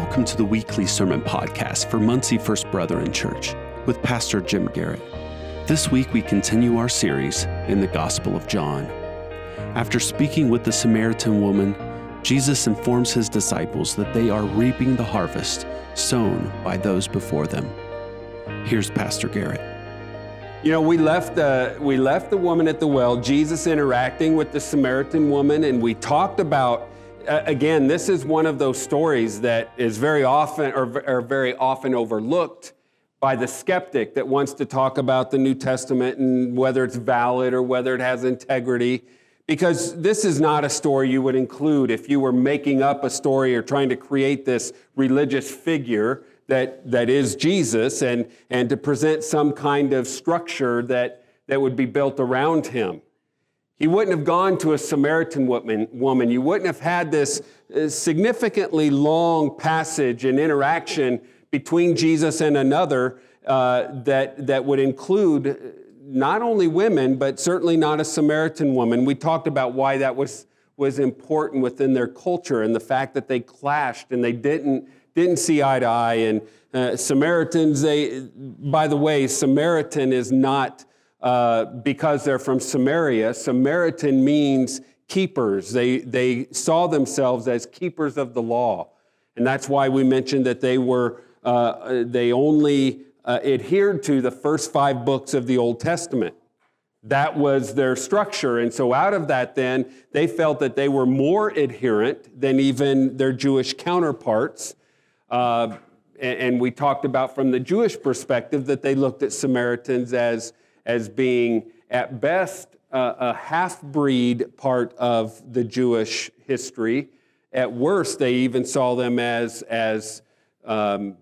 Welcome to the weekly sermon podcast for Muncie First Brethren Church with Pastor Jim Garrett. This week we continue our series in the Gospel of John. After speaking with the Samaritan woman, Jesus informs his disciples that they are reaping the harvest sown by those before them. Here's Pastor Garrett. You know, we left we left the woman at the well, Jesus interacting with the Samaritan woman, and we talked about again, this is one of those stories that is very often or, or, very often overlooked by the skeptic that wants to talk about the New Testament and whether it's valid or whether it has integrity. Because this is not a story you would include if you were making up a story or trying to create this religious figure that, that is Jesus and, and to present some kind of structure that, that would be built around him. He wouldn't have gone to a Samaritan woman. You wouldn't have had this uh, significantly long passage and interaction between Jesus and another uh, that, that would include not only women, but certainly not a Samaritan woman. We talked about why that was, was important within their culture and the fact that they clashed and they didn't, didn't see eye to eye. And uh, Samaritans, they, by the way, Samaritan is not uh, because they're from Samaria. Samaritan means keepers. They, they saw themselves as keepers of the law. And that's why we mentioned that they were, uh, they only uh, adhered to the first five books of the Old Testament. That was their structure. And so, out of that, then, they felt that they were more adherent than even their Jewish counterparts. Uh, and we talked about from the Jewish perspective that they looked at Samaritans as as being, at best, a half breed part of the Jewish history. At worst, they even saw them as, as um,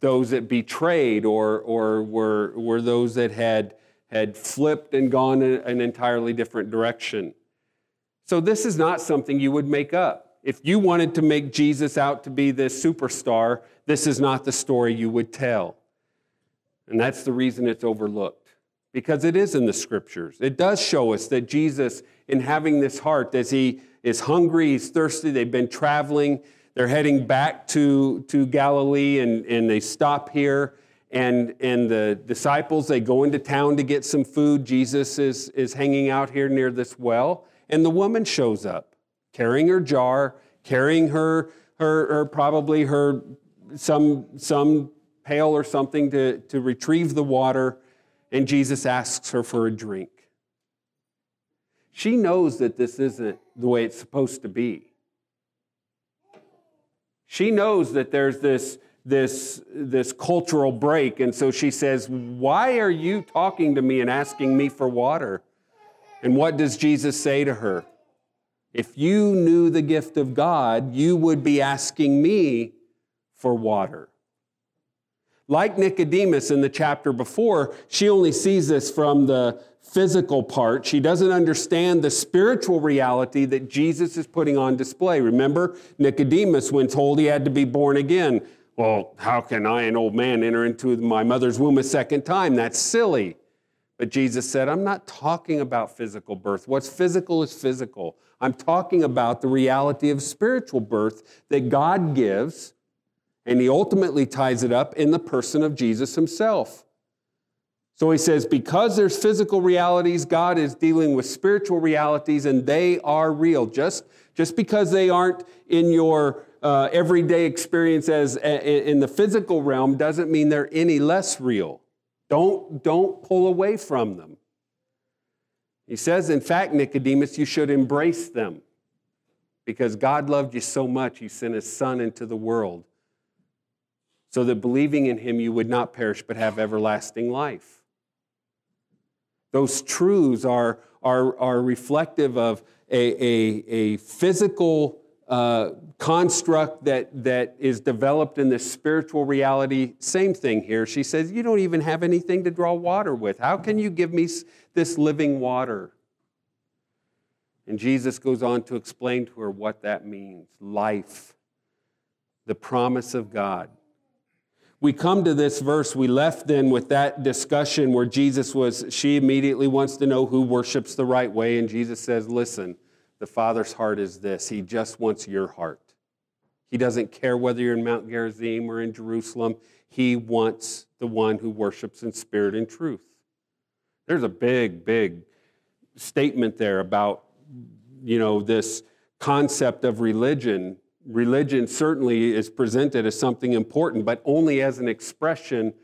those that betrayed or, or were, were those that had, had flipped and gone in an entirely different direction. So, this is not something you would make up. If you wanted to make Jesus out to be this superstar, this is not the story you would tell. And that's the reason it's overlooked because it is in the scriptures. It does show us that Jesus, in having this heart, as he is hungry, he's thirsty, they've been traveling, they're heading back to, to Galilee, and, and they stop here. And, and the disciples, they go into town to get some food. Jesus is, is hanging out here near this well, and the woman shows up, carrying her jar, carrying her, her, her probably her some, some pail or something to, to retrieve the water and Jesus asks her for a drink. She knows that this isn't the way it's supposed to be. She knows that there's this, this, this cultural break, and so she says, Why are you talking to me and asking me for water? And what does Jesus say to her? If you knew the gift of God, you would be asking me for water. Like Nicodemus in the chapter before, she only sees this from the physical part. She doesn't understand the spiritual reality that Jesus is putting on display. Remember, Nicodemus, when told he had to be born again, well, how can I, an old man, enter into my mother's womb a second time? That's silly. But Jesus said, I'm not talking about physical birth. What's physical is physical. I'm talking about the reality of spiritual birth that God gives and he ultimately ties it up in the person of Jesus himself. So he says, because there's physical realities, God is dealing with spiritual realities, and they are real. Just, just because they aren't in your uh, everyday experience as in the physical realm doesn't mean they're any less real. Don't, don't pull away from them. He says, in fact, Nicodemus, you should embrace them because God loved you so much, he sent his son into the world so that believing in him you would not perish but have everlasting life. Those truths are, are, are reflective of a, a, a physical uh, construct that, that is developed in this spiritual reality. Same thing here. She says, You don't even have anything to draw water with. How can you give me this living water? And Jesus goes on to explain to her what that means life, the promise of God we come to this verse, we left then with that discussion where Jesus was, she immediately wants to know who worships the right way. And Jesus says, Listen, the Father's heart is this. He just wants your heart. He doesn't care whether you're in Mount Gerizim or in Jerusalem. He wants the one who worships in spirit and truth. There's a big, big statement there about, you know, this concept of religion. Religion certainly is presented as something important, but only as an expression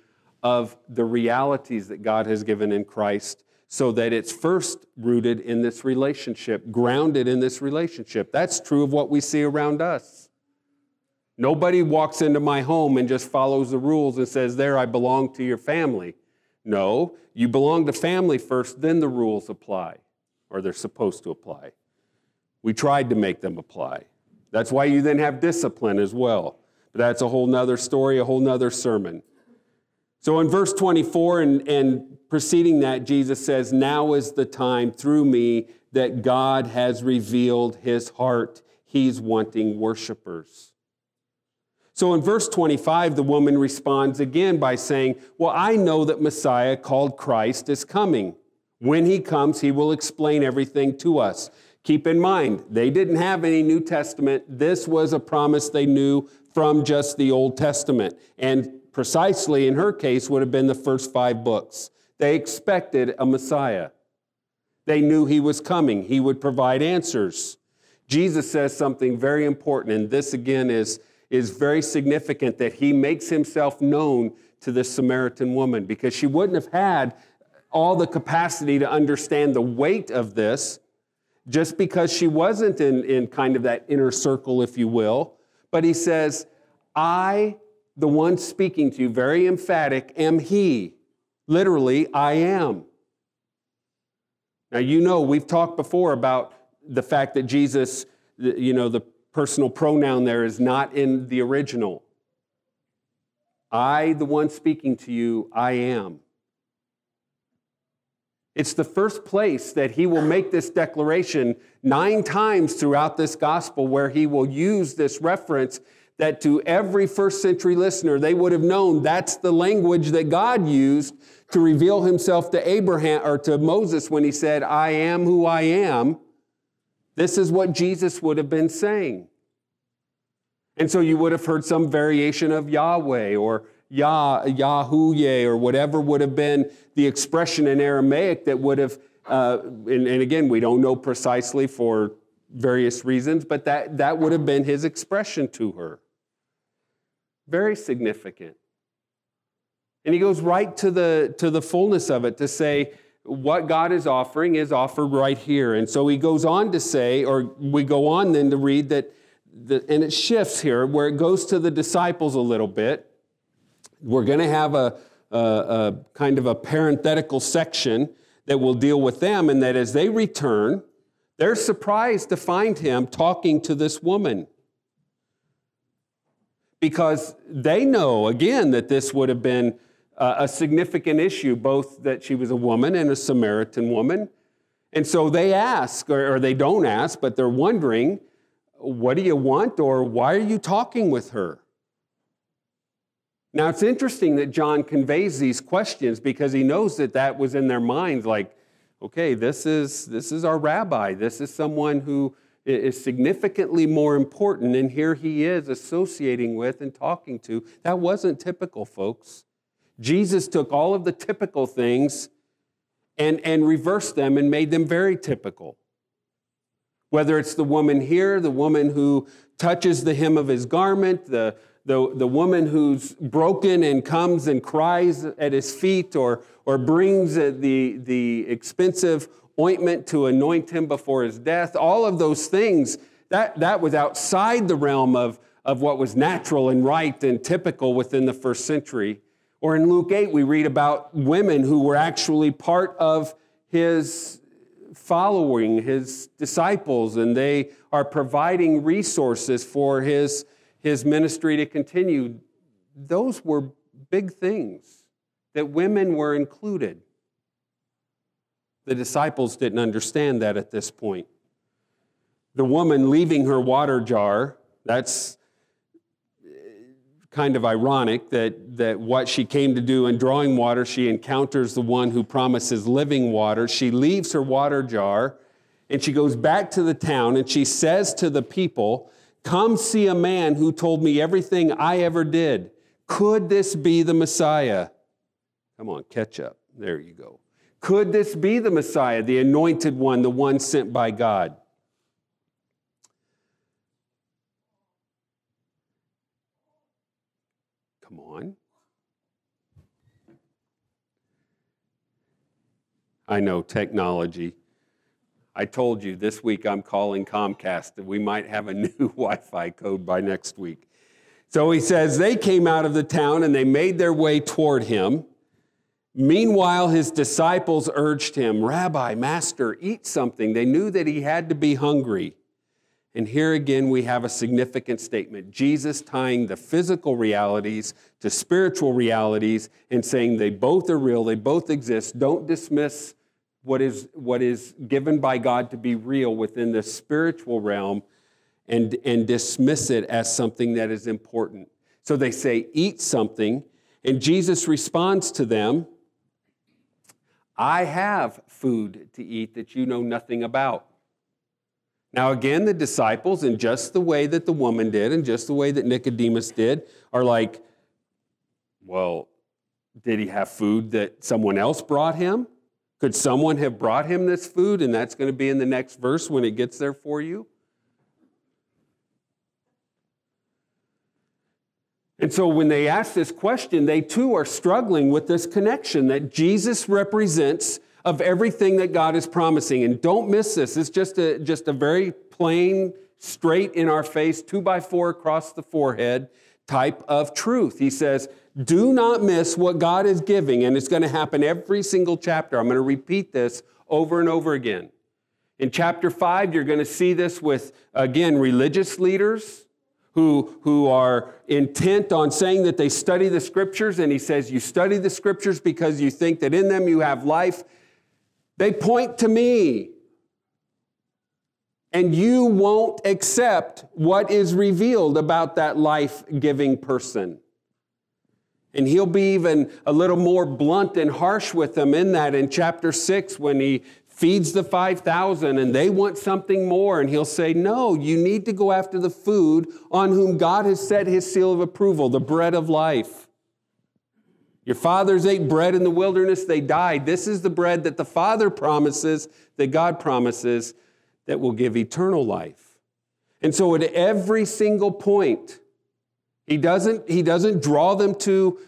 of the realities that God has given in Christ so that it's first rooted in this relationship, grounded in this relationship. That's true of what we see around us. Nobody walks into my home and just follows the rules and says, There, I belong to your family. No, you belong to family first, then the rules apply, or they're supposed to apply. We tried to make them apply. That's why you then have discipline as well. But that's a whole nother story, a whole nother sermon. So in verse 24 and, and preceding that, Jesus says, Now is the time through me that God has revealed his heart. He's wanting worshipers. So in verse 25, the woman responds again by saying, Well, I know that Messiah called Christ is coming. When he comes, he will explain everything to us. Keep in mind, they didn't have any New Testament. This was a promise they knew from just the Old Testament. And precisely in her case would have been the first five books. They expected a Messiah. They knew he was coming, he would provide answers. Jesus says something very important, and this again is is very significant that he makes himself known to this Samaritan woman because she wouldn't have had all the capacity to understand the weight of this just because she wasn't in, in kind of that inner circle, if you will. But he says, I, the one speaking to you, very emphatic, am he. Literally, I am. Now, you know, we've talked before about the fact that Jesus, you know, the personal pronoun there is not in the original. I, the one speaking to you, I am. It's the first place that he will make this declaration nine times throughout this gospel where he will use this reference that to every first century listener, they would have known that's the language that God used to reveal himself to Abraham or to Moses when he said, I am who I am. This is what Jesus would have been saying. And so you would have heard some variation of Yahweh or Yah, Yahuwah or whatever would have been the expression in Aramaic that would have, uh, and, and again, we don't know precisely for various reasons, but that, that would have been his expression to her. Very significant. And he goes right to the, to the fullness of it to say, what God is offering is offered right here. And so he goes on to say, or we go on then to read that, the, and it shifts here where it goes to the disciples a little bit. We're going to have a, a, a kind of a parenthetical section that will deal with them, and that as they return, they're surprised to find him talking to this woman. Because they know, again, that this would have been a significant issue, both that she was a woman and a Samaritan woman. And so they ask, or, they don't ask, but they're wondering, what do you want? Or why are you talking with her? Now, it's interesting that John conveys these questions because he knows that that was in their minds like, okay, this is, this is our rabbi. This is someone who is significantly more important, and here he is associating with and talking to. That wasn't typical, folks. Jesus took all of the typical things and, and reversed them and made them very typical. Whether it's the woman here, the woman who touches the hem of his garment, the, the, the woman who's broken and comes and cries at his feet, or, or brings the, the expensive ointment to anoint him before his death, all of those things, that, that was outside the realm of, of what was natural and right and typical within the first century. Or in Luke 8, we read about women who were actually part of his following, his disciples, and they are providing resources for his, his ministry to continue. Those were big things that women were included. The disciples didn't understand that at this point. The woman leaving her water jar, that's kind of ironic that, that what she came to do in drawing water, she encounters the one who promises living water. She leaves her water jar and she goes back to the town and she says to the people, Come see a man who told me everything I ever did. Could this be the Messiah? Come on, catch up. There you go. Could this be the Messiah, the anointed one, the one sent by God? Come on. I know technology. I told you this week I'm calling Comcast that we might have a new Wi Fi code by next week. So he says, They came out of the town and they made their way toward him. Meanwhile, his disciples urged him, Rabbi, Master, eat something. They knew that he had to be hungry. And here again, we have a significant statement Jesus tying the physical realities to spiritual realities and saying they both are real, they both exist. Don't dismiss what is, what is given by God to be real within the spiritual realm and, and dismiss it as something that is important. So they say, Eat something. And Jesus responds to them, I have food to eat that you know nothing about. Now, again, the disciples, in just the way that the woman did, and just the way that Nicodemus did, are like, well, did he have food that someone else brought him? Could someone have brought him this food? And that's going to be in the next verse when it gets there for you. And so when they ask this question, they too are struggling with this connection that Jesus represents of everything that God is promising. And don't miss this. It's just a, just a very plain, straight in our face, two by four across the forehead type of truth. He says, do not miss what God is giving, and it's going to happen every single chapter. I'm going to repeat this over and over again. In chapter five, you're going to see this with, again, religious leaders who, who are intent on saying that they study the scriptures, and he says, You study the scriptures because you think that in them you have life. They point to me. And you won't accept what is revealed about that life giving person. And he'll be even a little more blunt and harsh with them in that in chapter 6 when he feeds the 5,000 and they want something more. And he'll say, No, you need to go after the food on whom God has set his seal of approval, the bread of life. Your fathers ate bread in the wilderness, they died. This is the bread that the Father promises, that God promises, that will give eternal life. And so at every single point, he doesn't, he doesn't draw them to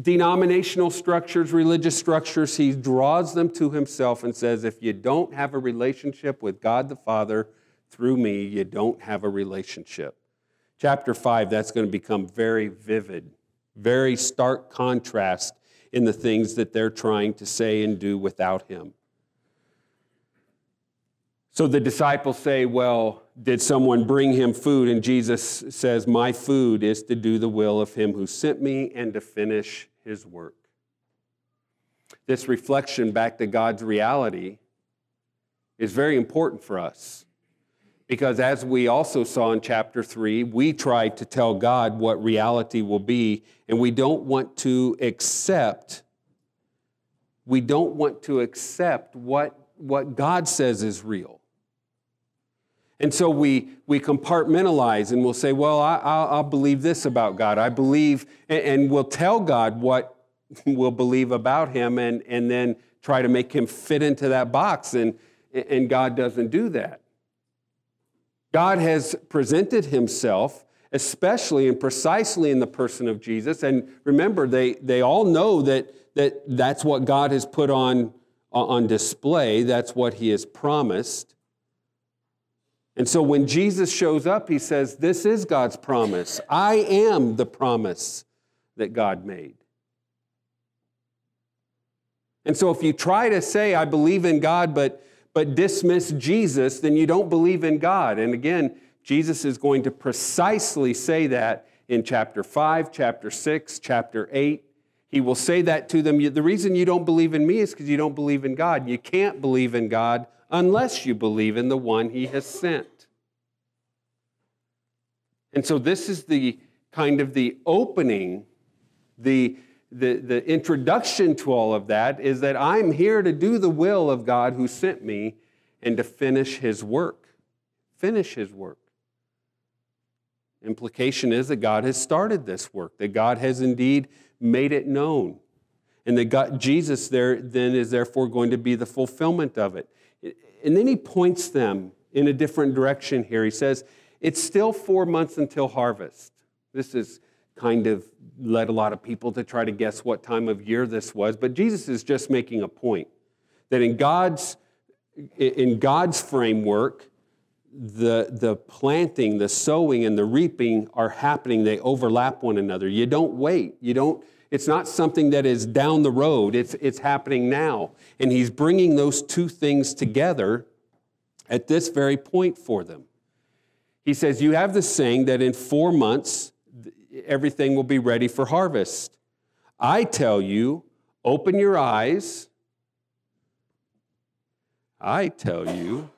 denominational structures, religious structures. He draws them to himself and says, if you don't have a relationship with God the Father through me, you don't have a relationship. Chapter 5, that's going to become very vivid very stark contrast in the things that they're trying to say and do without him. So the disciples say, Well, did someone bring him food? And Jesus says, My food is to do the will of him who sent me and to finish his work. This reflection back to God's reality is very important for us. Because as we also saw in chapter 3, we try to tell God what reality will be, and we don't want to accept we don't want to accept what, what God says is real. And so we, we compartmentalize and we'll say, well, I, will believe this about God. I believe, and, and we'll tell God what we'll believe about him and, and then try to make him fit into that box. And, and God doesn't do that. God has presented himself, especially and precisely in the person of Jesus. And remember, they, they all know that, that that's what God has put on, on display, that's what he has promised. And so when Jesus shows up, he says, This is God's promise. I am the promise that God made. And so if you try to say, I believe in God, but but dismiss Jesus, then you don't believe in God. And again, Jesus is going to precisely say that in chapter 5, chapter 6, chapter 8. He will say that to them. The reason you don't believe in me is because you don't believe in God. You can't believe in God unless you believe in the one he has sent. And so this is the kind of the opening, the the, the introduction to all of that is that I'm here to do the will of God who sent me and to finish his work. Finish his work. Implication is that God has started this work, that God has indeed made it known, and that God, Jesus there then is therefore going to be the fulfillment of it. And then he points them in a different direction here. He says, It's still four months until harvest. This is kind of led a lot of people to try to guess what time of year this was, but Jesus is just making a point that in God's in God's framework, the, the planting, the sowing, and the reaping are happening. They overlap one another. You don't wait. You don't, it's not something that is down the road, it's, it's happening now. And he's bringing those two things together at this very point for them. He says, You have the saying that in four months, everything will be ready for harvest. I tell you, open your eyes. I tell you,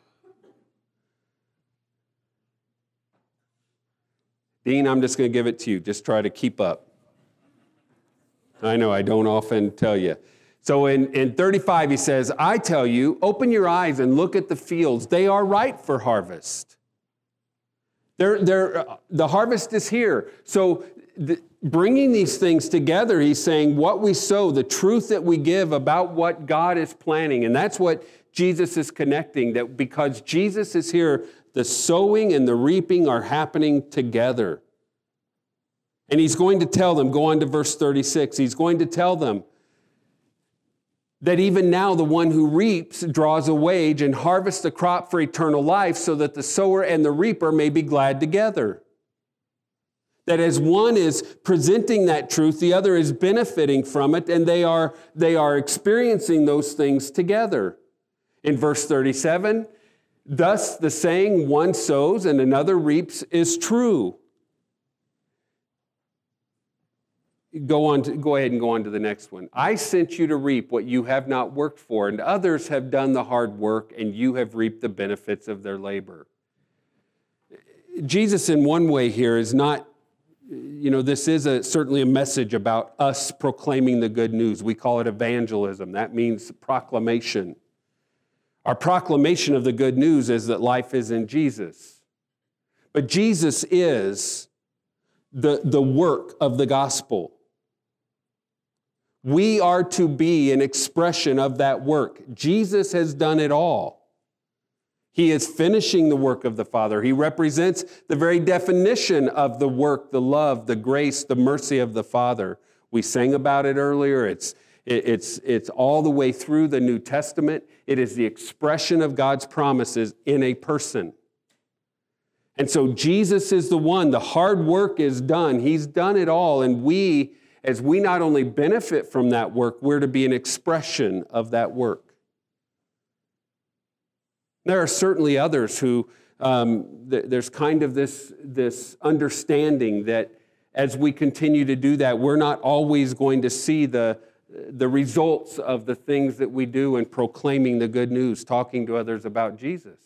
Dean, I'm just going to give it to you. Just try to keep up. I know I don't often tell you. So in, in 35, he says, I tell you, open your eyes and look at the fields. They are ripe for harvest. They're, they're, uh, the harvest is here. So the, bringing these things together, he's saying what we sow, the truth that we give about what God is planning. And that's what Jesus is connecting, that because Jesus is here, the sowing and the reaping are happening together. And he's going to tell them, go on to verse 36, he's going to tell them that even now the one who reaps draws a wage and harvests the crop for eternal life so that the sower and the reaper may be glad together. That as one is presenting that truth, the other is benefiting from it, and they are, they are experiencing those things together. In verse 37, Thus, the saying, one sows and another reaps, is true. Go, on to, go ahead and go on to the next one. I sent you to reap what you have not worked for, and others have done the hard work, and you have reaped the benefits of their labor. Jesus, in one way, here is not, you know, this is a, certainly a message about us proclaiming the good news. We call it evangelism. That means proclamation. Our proclamation of the good news is that life is in Jesus. But Jesus is the, the work of the gospel. We are to be an expression of that work. Jesus has done it all. He is finishing the work of the Father. He represents the very definition of the work, the love, the grace, the mercy of the Father. We sang about it earlier. It's, it's, it's all the way through the New Testament. It is the expression of God's promises in a person. And so Jesus is the one. The hard work is done. He's done it all. And we, as we not only benefit from that work, we're to be an expression of that work. There are certainly others who, um, th- there's kind of this, this understanding that as we continue to do that, we're not always going to see the, the results of the things that we do in proclaiming the good news, talking to others about Jesus.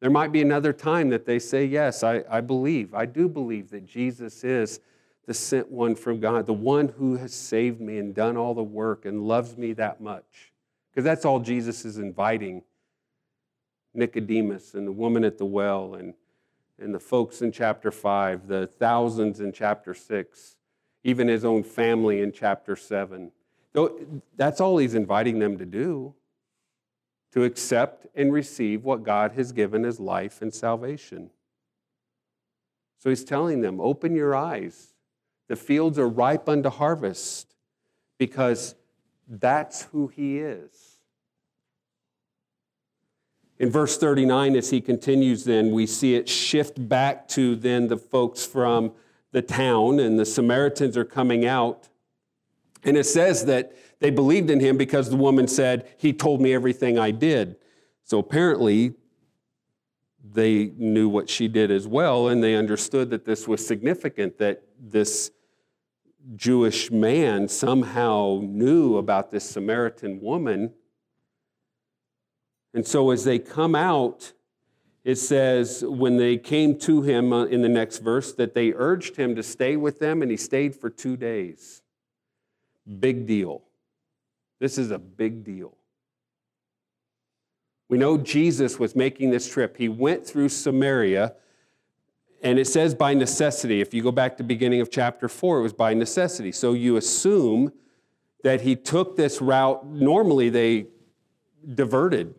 There might be another time that they say, Yes, I, I believe. I do believe that Jesus is the sent one from God, the one who has saved me and done all the work and loves me that much. Because that's all Jesus is inviting Nicodemus and the woman at the well and, and the folks in chapter 5, the thousands in chapter 6 even his own family in chapter 7. That's all he's inviting them to do to accept and receive what God has given as life and salvation. So he's telling them, open your eyes. The fields are ripe unto harvest because that's who he is. In verse 39, as he continues, then we see it shift back to then the folks from the town, and the Samaritans are coming out. And it says that they believed in him because the woman said, He told me everything I did. So apparently, they knew what she did as well, and they understood that this was significant, that this Jewish man somehow knew about this Samaritan woman. And so as they come out, it says, when they came to him uh, in the next verse, that they urged him to stay with them, and he stayed for two days. Big deal. This is a big deal. We know Jesus was making this trip. He went through Samaria and it says by necessity. If you go back to the beginning of chapter 4, it was by necessity. So you assume that he took this route. Normally, they diverted.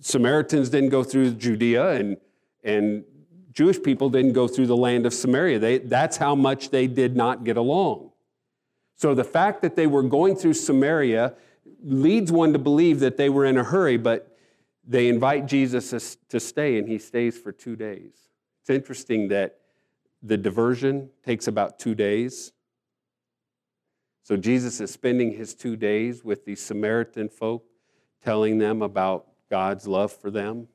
Samaritans didn't go through Judea, and, and Jewish people didn't go through the land of Samaria. They, that's how much they did not get along. So the fact that they were going through Samaria leads one to believe that they were in a hurry, but they invite Jesus to stay, and he stays for two days. It's interesting that the diversion takes about two days. So Jesus is spending his two days with these Samaritan folk, telling them about God's love for them.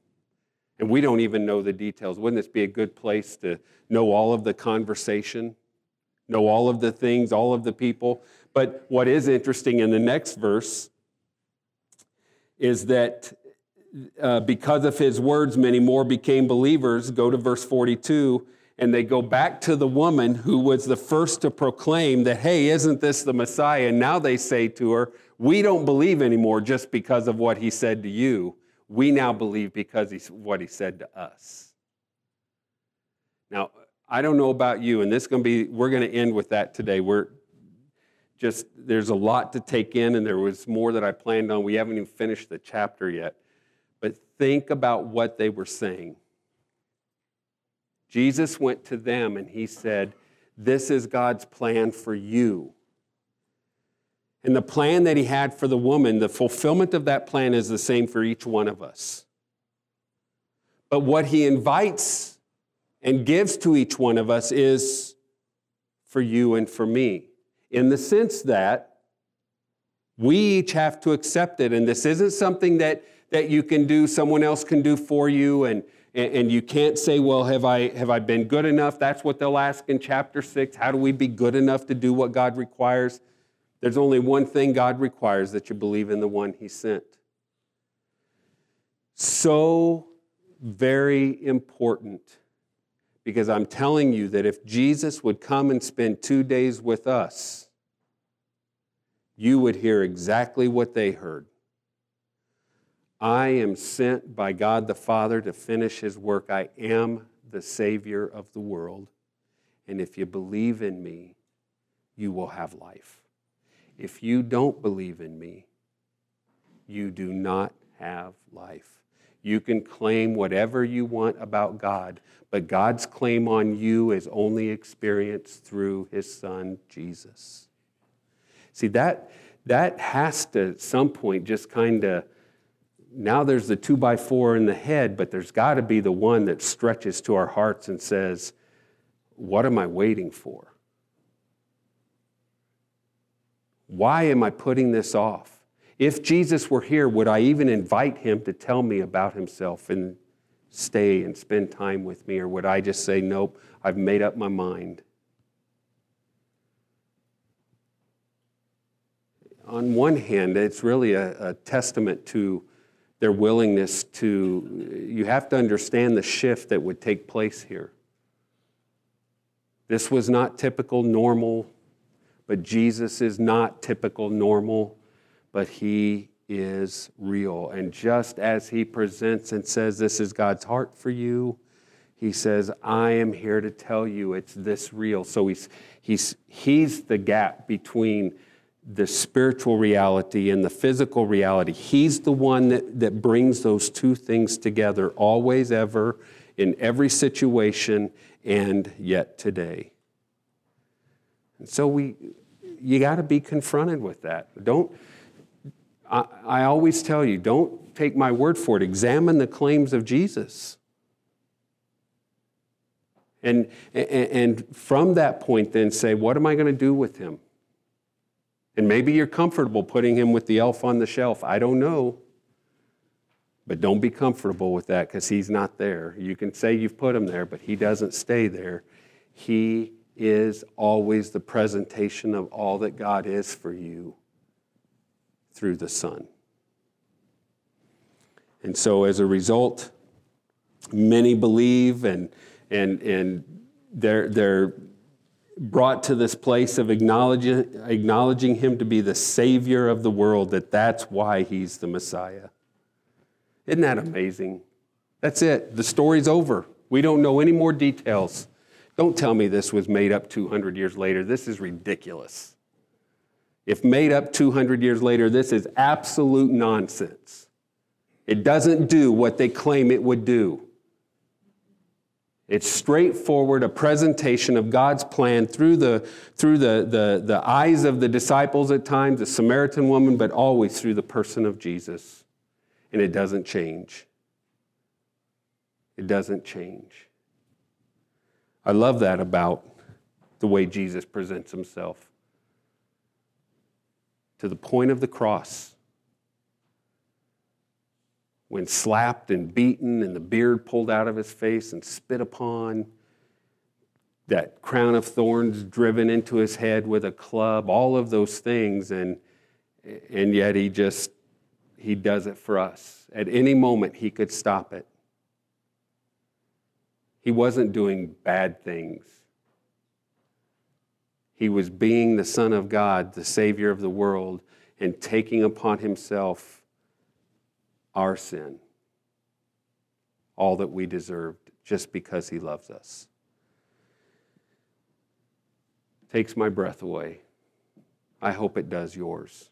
And we don't even know the details. Wouldn't this be a good place to know all of the conversation, know all of the things, all of the people? But what is interesting in the next verse is that uh, because of his words, many more became believers. Go to verse 42, and they go back to the woman who was the first to proclaim that, hey, isn't this the Messiah? And now they say to her, we don't believe anymore just because of what he said to you. We now believe because of what he said to us. Now, I don't know about you, and this is going to be, we're going to end with that today. We're just, there's a lot to take in, and there was more that I planned on. We haven't even finished the chapter yet think about what they were saying. Jesus went to them and he said, This is God's plan for you. And the plan that he had for the woman, the fulfillment of that plan is the same for each one of us. But what he invites and gives to each one of us is for you and for me, in the sense that we each have to accept it. And this isn't something that that you can do, someone else can do for you, and, and you can't say, Well, have I, have I been good enough? That's what they'll ask in chapter six. How do we be good enough to do what God requires? There's only one thing God requires that you believe in the one He sent. So very important because I'm telling you that if Jesus would come and spend two days with us, you would hear exactly what they heard. I am sent by God the Father to finish his work. I am the Savior of the world. And if you believe in me, you will have life. If you don't believe in me, you do not have life. You can claim whatever you want about God, but God's claim on you is only experienced through his son, Jesus. See, that, that has to, at some point, just kind of now there's the two by four in the head, but there's got to be the one that stretches to our hearts and says, What am I waiting for? Why am I putting this off? If Jesus were here, would I even invite him to tell me about himself and stay and spend time with me? Or would I just say, Nope, I've made up my mind? On one hand, it's really a, a testament to their willingness to, you have to understand the shift that would take place here. This was not typical normal, but Jesus is not typical normal, but he is real. And just as he presents and says, This is God's heart for you, he says, I am here to tell you it's this real. So he's, he's, he's the gap between the spiritual reality and the physical reality. He's the one that, that brings those two things together, always, ever, in every situation, and yet today. And so we, you got to be confronted with that. Don't, I, I always tell you, don't take my word for it. Examine the claims of Jesus. And, and, and from that point, then say, what am I going to do with him? And maybe you're comfortable putting him with the elf on the shelf. I don't know. But don't be comfortable with that because he's not there. You can say you've put him there, but he doesn't stay there. He is always the presentation of all that God is for you through the Son. And so as a result, many believe and and and they're they're brought to this place of acknowledging, acknowledging him to be the Savior of the world, that that's why he's the Messiah. Isn't that amazing? That's it. The story's over. We don't know any more details. Don't tell me this was made up 200 years later. This is ridiculous. If made up 200 years later, this is absolute nonsense. It doesn't do what they claim it would do. It's straightforward, a presentation of God's plan through the, through the, the, the eyes of the disciples at times, the Samaritan woman, but always through the person of Jesus. And it doesn't change. It doesn't change. I love that about the way Jesus presents himself. To the point of the cross, when slapped and beaten and the beard pulled out of his face and spit upon, that crown of thorns driven into his head with a club, all of those things, and, and yet he just, he does it for us. At any moment, he could stop it. He wasn't doing bad things. He was being the Son of God, the Savior of the world, and taking upon himself our sin, all that we deserved, just because He loves us. Takes my breath away. I hope it does yours.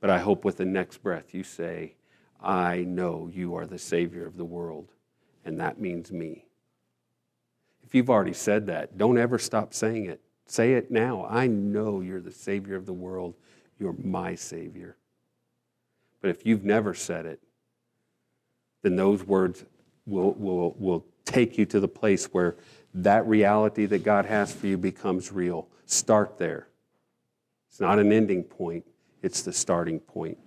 But I hope with the next breath you say, I know you are the Savior of the world, and that means me. If you've already said that, don't ever stop saying it. Say it now. I know you're the Savior of the world. You're my Savior. But if you've never said it, then those words will, will, will take you to the place where that reality that God has for you becomes real. Start there. It's not an ending point, it's the starting point.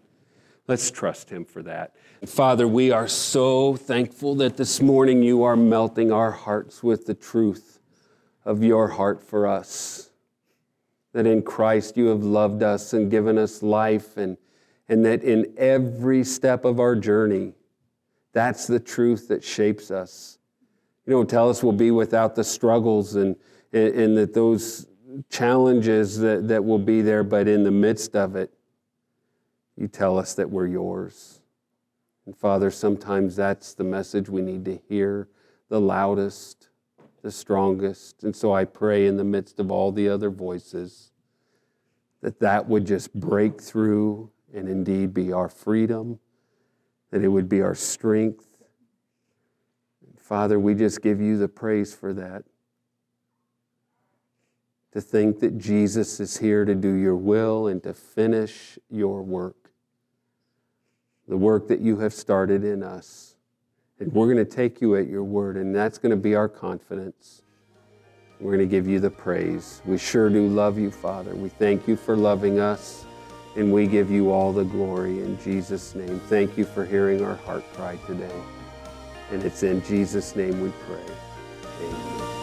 Let's trust Him for that. Father, we are so thankful that this morning you are melting our hearts with the truth of your heart for us. That in Christ you have loved us and given us life, and, and that in every step of our journey, that's the truth that shapes us. You don't tell us we'll be without the struggles and, and, and that those challenges that, that will be there, but in the midst of it, you tell us that we're yours. And Father, sometimes that's the message we need to hear the loudest, the strongest. And so I pray in the midst of all the other voices that that would just break through and indeed be our freedom that it would be our strength. Father, we just give you the praise for that. To think that Jesus is here to do your will and to finish your work, the work that you have started in us. And we're going to take you at your word, and that's going to be our confidence. We're going to give you the praise. We sure do love you, Father. We thank you for loving us. And we give you all the glory in Jesus' name. Thank you for hearing our heart cry today. And it's in Jesus' name we pray. Amen.